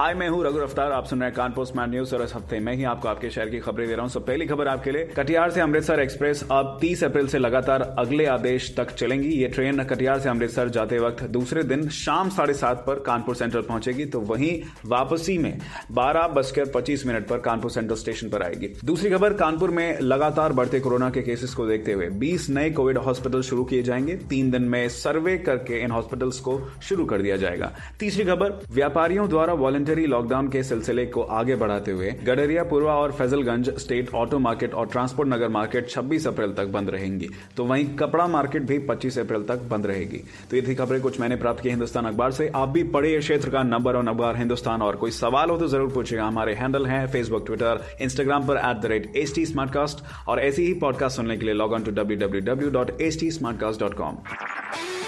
hi, मैं हूँ रघु रफ्तार। आप सुन रहे हैं कानपुर मैन न्यूज़ और इस हफ़्ते मैं ही आपको आपके शहर की खबरें दे रहा हूँ। सो, पहली खबर आपके लिए। कटिहार से अमृतसर एक्सप्रेस अब 30 अप्रैल से लगातार अगले आदेश तक चलेंगी। ये ट्रेन कटिहार से अमृतसर जाते वक्त दूसरे दिन शाम साढ़े सात पर कानपुर सेंट्रल पहुंचेगी तो वहीं वापसी में बारह बजकर पच्चीस मिनट पर कानपुर सेंट्रल स्टेशन पर आएगी। दूसरी खबर, कानपुर में लगातार बढ़ते कोरोना के केसेस को देखते हुए बीस नए कोविड हॉस्पिटल शुरू किए जाएँगे। तीन दिन में सर्वे करके इन हॉस्पिटल्स को शुरू कर दिया जाएगा। तीसरी खबर, व्यापारियों द्वारा वॉलेंटरी लॉकडाउन के सिलसिले को आगे बढ़ाते हुए गडरिया, पूर्वा और फैजलगंज स्टेट ऑटो मार्केट और ट्रांसपोर्ट नगर मार्केट 26 अप्रैल तक बंद रहेंगी। तो वहीं कपड़ा मार्केट भी 25 अप्रैल तक बंद रहेगी। तो ये थी खबरें कुछ मैंने प्राप्त की हिंदुस्तान अखबार से। आप भी पढ़े क्षेत्र का नंबर और अखबार हिंदुस्तान। और कोई सवाल हो तो ज़रूर पूछेगा। हमारे हैंडल है फेसबुक ट्विटर इंस्टाग्राम पर at the rate H T और ऐसी ही पॉडकास्ट सुनने के लिए log on to W W W dot H T